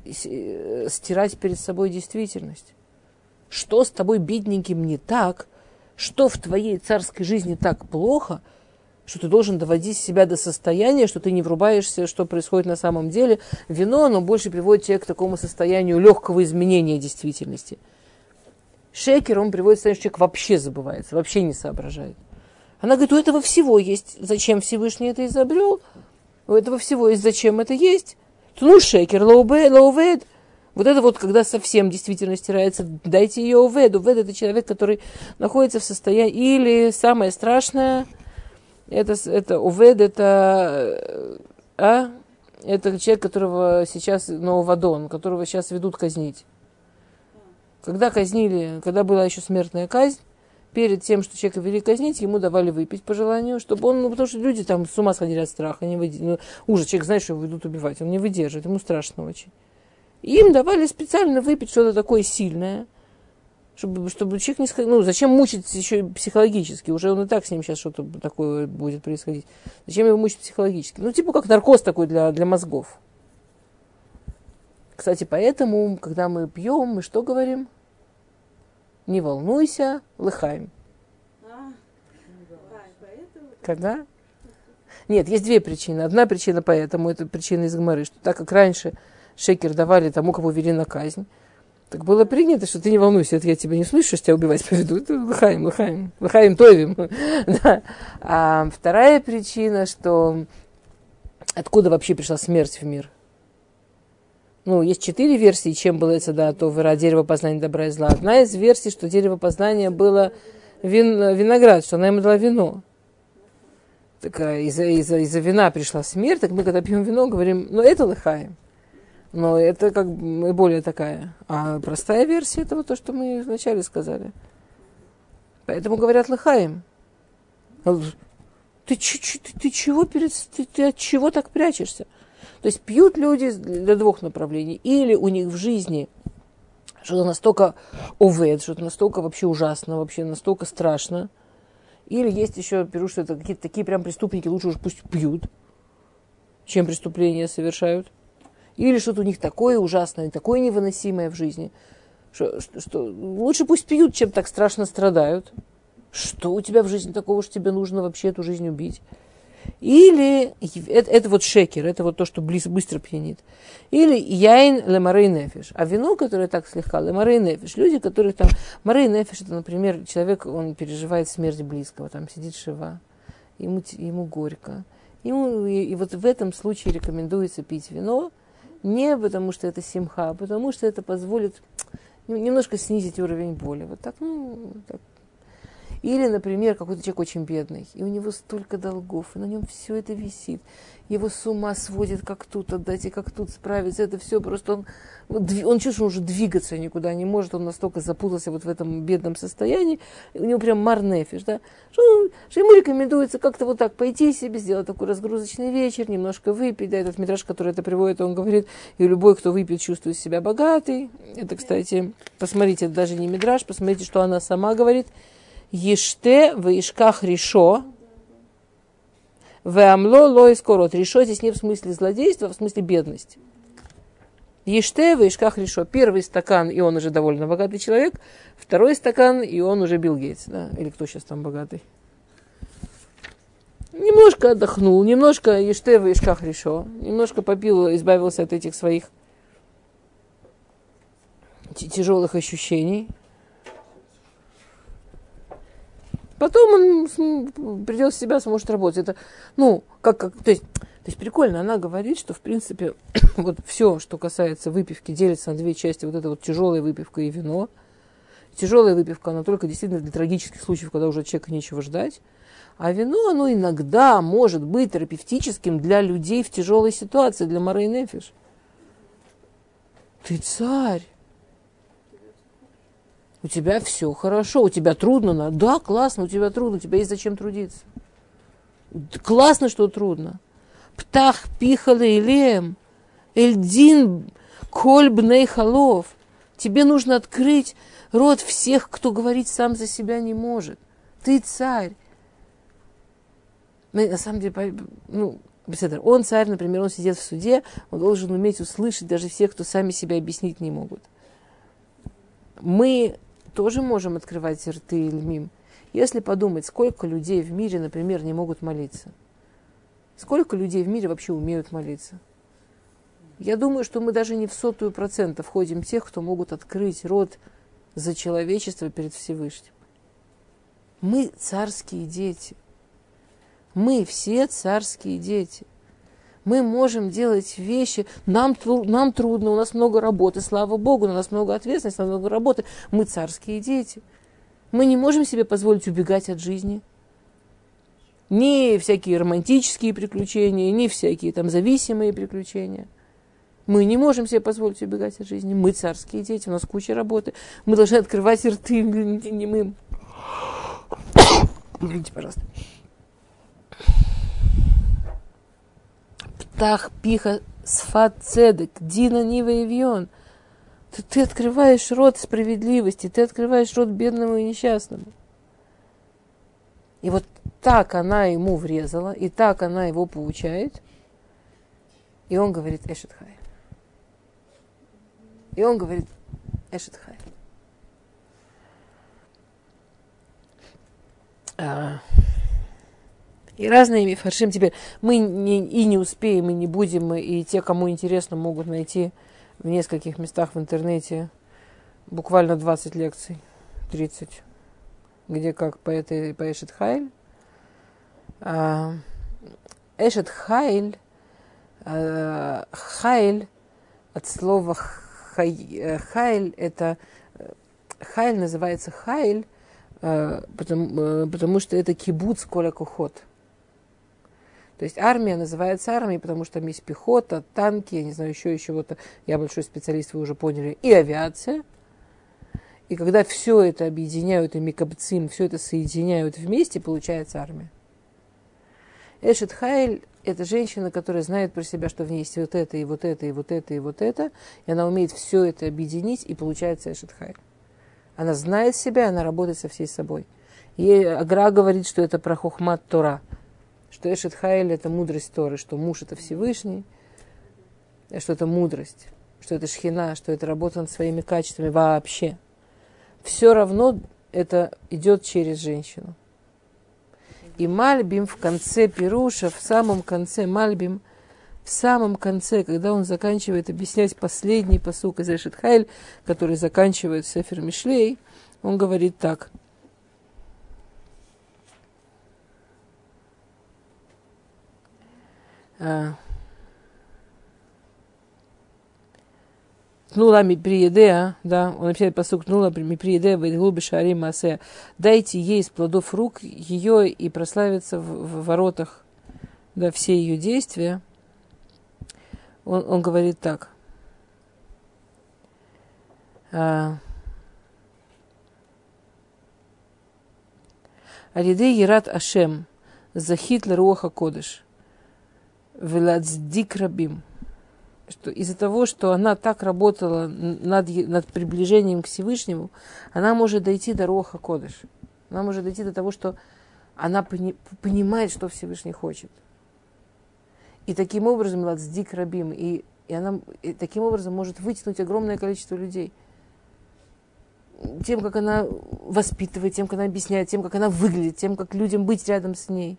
э, стирать перед собой действительность? Что с тобой, бедненьким, не так? Что в твоей царской жизни так плохо, что ты должен доводить себя до состояния, что ты не врубаешься, что происходит на самом деле. Вино, оно больше приводит тебя к такому состоянию легкого изменения действительности. Шекер, он приводит к состоянию, что человек вообще забывается, вообще не соображает. Она говорит, у этого всего есть. Зачем Всевышний это изобрел? У этого всего есть. Зачем это есть? Ну, шекер, лоувед. Вот это вот, когда совсем действительно стирается, дайте ее увед. Увед это человек, который находится в состоянии... Или самое страшное, это, это увед, это... А? Это человек, которого сейчас Новодон, которого сейчас ведут казнить. Когда казнили, когда была еще смертная казнь, перед тем, что человека вели казнить, ему давали выпить по желанию, чтобы он, ну, потому что люди там с ума сходили от страха, не выд... ну, ужас, человек знает, что его идут убивать, он не выдерживает, ему страшно очень. Им давали специально выпить что-то такое сильное, чтобы, чтобы человек не сказал, ну, зачем мучить еще психологически, уже он и так с ним сейчас что-то такое будет происходить. Зачем его мучить психологически? Ну, типа как наркоз такой для, для мозгов. Кстати, поэтому, когда мы пьем, мы что говорим? Не волнуйся, лыхаем. Когда? Нет, есть две причины. Одна причина поэтому, это причина из Гмары, что так как раньше шекер давали тому, кого вели на казнь. Так было принято, что ты не волнуйся, это я тебя не слышу, что тебя убивать поведу. Лыхаем, лыхаем, лыхаем товим. да. А вторая причина, что откуда вообще пришла смерть в мир? Ну, есть четыре версии, чем было это да, то вера, дерево познания добра и зла. Одна из версий, что дерево познания было вин, виноград, что она ему дала вино. Такая из-за из из вина пришла смерть, так мы когда пьем вино, говорим, ну это лыхаем. Но это как бы более такая. А простая версия этого то, что мы вначале сказали. Поэтому говорят лыхаем. Ты, ты, ты, ты чего перед, ты, ты от чего так прячешься? То есть пьют люди для двух направлений. Или у них в жизни что-то настолько увед, что-то настолько вообще ужасно, вообще настолько страшно. Или есть еще, пишу, что это какие-то такие прям преступники, лучше уж пусть пьют, чем преступления совершают. Или что-то у них такое ужасное, такое невыносимое в жизни, что, что, лучше пусть пьют, чем так страшно страдают. Что у тебя в жизни такого, что тебе нужно вообще эту жизнь убить? Или это, это вот шекер, это вот то, что близ, быстро пьянит. Или яин лемарей нефиш. А вино, которое так слегка, лемарей нефиш. Люди, которые там... Марей нефиш, это, например, человек, он переживает смерть близкого, там сидит шива, ему, ему горько. Ему, и, и вот в этом случае рекомендуется пить вино, не потому что это симха, а потому что это позволит немножко снизить уровень боли. Вот так, ну, так. Или, например, какой-то человек очень бедный, и у него столько долгов, и на нем все это висит его с ума сводит, как тут отдать и как тут справиться. Это все просто он, он чувствует, что он уже двигаться никуда не может, он настолько запутался вот в этом бедном состоянии, у него прям марнефиш, да, что, что ему рекомендуется как-то вот так пойти себе, сделать такой разгрузочный вечер, немножко выпить, да, этот метраж, который это приводит, он говорит, и любой, кто выпьет, чувствует себя богатый. Это, кстати, посмотрите, это даже не мидраж, посмотрите, что она сама говорит. Еште в ишках решо, в амло ло искорот. Решо здесь не в смысле злодейства, а в смысле бедности. Еште в ишках решо. Первый стакан, и он уже довольно богатый человек. Второй стакан, и он уже Билл Гейтс. Да? Или кто сейчас там богатый? Немножко отдохнул, немножко еште в ишках решо. Немножко попил, избавился от этих своих тяжелых ощущений. Потом он придет в себя, сможет работать. Это, ну, как, как, то есть, то есть прикольно, она говорит, что, в принципе, вот все, что касается выпивки, делится на две части. Вот это вот тяжелая выпивка и вино. Тяжелая выпивка, она только действительно для трагических случаев, когда уже человека нечего ждать. А вино, оно иногда может быть терапевтическим для людей в тяжелой ситуации, для Морей Нефиш. Ты царь у тебя все хорошо, у тебя трудно. Да, классно, у тебя трудно, у тебя есть зачем трудиться. Классно, что трудно. Птах пихала илем, эльдин кольб халов. Тебе нужно открыть рот всех, кто говорить сам за себя не может. Ты царь. Мы, на самом деле, ну, он царь, например, он сидит в суде, он должен уметь услышать даже всех, кто сами себя объяснить не могут. Мы тоже можем открывать рты и. Если подумать, сколько людей в мире, например, не могут молиться. Сколько людей в мире вообще умеют молиться? Я думаю, что мы даже не в сотую процента входим тех, кто могут открыть рот за человечество перед Всевышним. Мы царские дети. Мы все царские дети – мы можем делать вещи, нам, нам трудно, у нас много работы, слава Богу, у нас много ответственности, много работы. Мы царские дети. Мы не можем себе позволить убегать от жизни. Ни всякие романтические приключения, ни всякие там зависимые приключения. Мы не можем себе позволить убегать от жизни. Мы царские дети, у нас куча работы. Мы должны открывать рты немым. Извините, пожалуйста. Птах пиха сфат цедек, дина нива и Ты, ты открываешь рот справедливости, ты открываешь рот бедному и несчастному. И вот так она ему врезала, и так она его получает. И он говорит Эшетхай. И он говорит Эшетхай. А, и разные мифаршим теперь мы не, и не успеем, и не будем, и те, кому интересно, могут найти в нескольких местах в интернете буквально 20 лекций, 30, где как по этой, по אשת חיל. А, אשת חיל, а, חיל от слова хай, חיל, это חיל называется Хайль, а, потому, потому что это קיבוץ כל הכוחות. То есть армия называется армией, потому что там есть пехота, танки, я не знаю, еще и чего-то. Я большой специалист, вы уже поняли. И авиация. И когда все это объединяют, и микабцим, все это соединяют вместе, получается армия. Эшет Хайль – это женщина, которая знает про себя, что в ней есть вот это, и вот это, и вот это, и вот это. И она умеет все это объединить, и получается Эшет Хайль. Она знает себя, она работает со всей собой. И Агра говорит, что это про Хохмат Тора – что Эшет Хайль – это мудрость Торы, что муж – это Всевышний, что это мудрость, что это шхина, что это работа над своими качествами вообще. Все равно это идет через женщину. И Мальбим в конце Пируша, в самом конце Мальбим, в самом конце, когда он заканчивает объяснять последний посук из Эшет Хайль, который заканчивает Сефер Мишлей, он говорит так – Тнула ми приеде, да, он опять посук тнула ми приеде, глуби шари масе. Дайте ей из плодов рук ее и прославиться в, в воротах, да, все ее действия. Он, он говорит так. А, Алидей Ерат Ашем, Захит Леруаха Кодыш. Велацдик Рабим. Что из-за того, что она так работала над, над приближением к Всевышнему, она может дойти до Роха Кодыш. Она может дойти до того, что она пони, понимает, что Всевышний хочет. И таким образом Ладздик Рабим, и, и она и таким образом может вытянуть огромное количество людей. Тем, как она воспитывает, тем, как она объясняет, тем, как она выглядит, тем, как людям быть рядом с ней.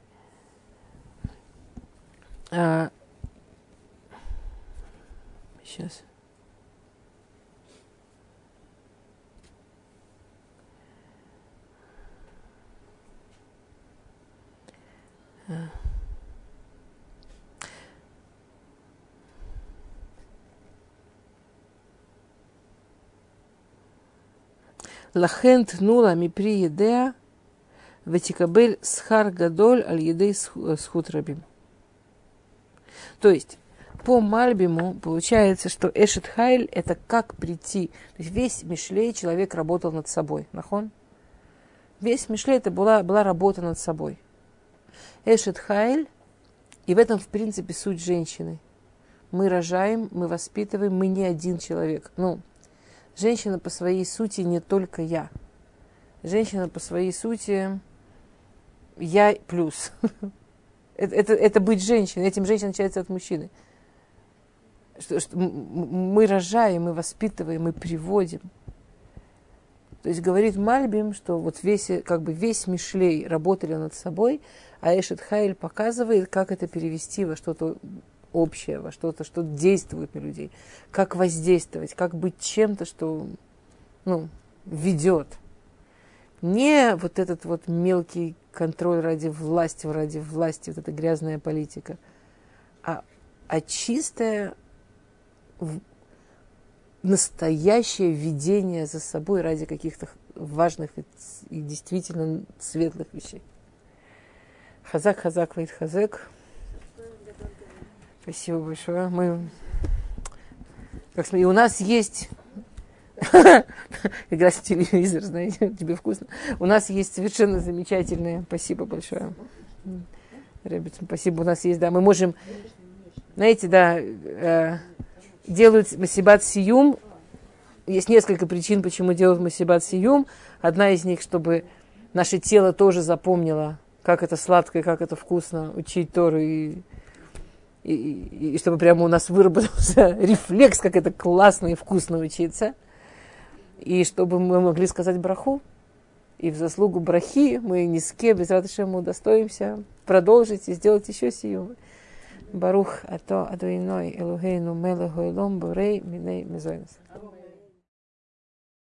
А, сейчас. Лахен тнула мипри едеа ветикабель схар гадоль аль едей схут рабим. То есть, по Мальбиму получается, что Эшет Хайль – это как прийти. То есть весь Мишлей человек работал над собой. Нахон? Весь Мишлей – это была, была работа над собой. Эшет Хайль и в этом, в принципе, суть женщины. Мы рожаем, мы воспитываем, мы не один человек. Ну, женщина по своей сути не только я. Женщина по своей сути я плюс. это, это, это быть женщиной. Этим женщина отличается от мужчины. Что, что мы рожаем, мы воспитываем, мы приводим. То есть говорит Мальбим, что вот весь, как бы весь Мишлей работали над собой, а Эшет Хайль показывает, как это перевести во что-то общее, во что-то, что действует на людей. Как воздействовать, как быть чем-то, что ну, ведет. Не вот этот вот мелкий контроль ради власти, ради власти, вот эта грязная политика, а, а чистое настоящее видение за собой ради каких-то важных и, и действительно светлых вещей. Хазак, хазак, вейт хазек. Спасибо большое. Мы, как и у нас есть играть в телевизор, знаете, тебе вкусно. У нас есть совершенно замечательные, спасибо большое. Ребят, спасибо, у нас есть, да, мы можем, знаете, да, э, делают масибат сиюм. Есть несколько причин, почему делают масибат сиюм. Одна из них, чтобы наше тело тоже запомнило как это сладко и как это вкусно учить Тору, и, и, и, и чтобы прямо у нас выработался рефлекс, как это классно и вкусно учиться, и чтобы мы могли сказать браху, и в заслугу брахи мы ни с кем без радошема удостоимся продолжить и сделать еще сию. Барух ато адуиной элухейну мелеху элом борей миней мезойнес.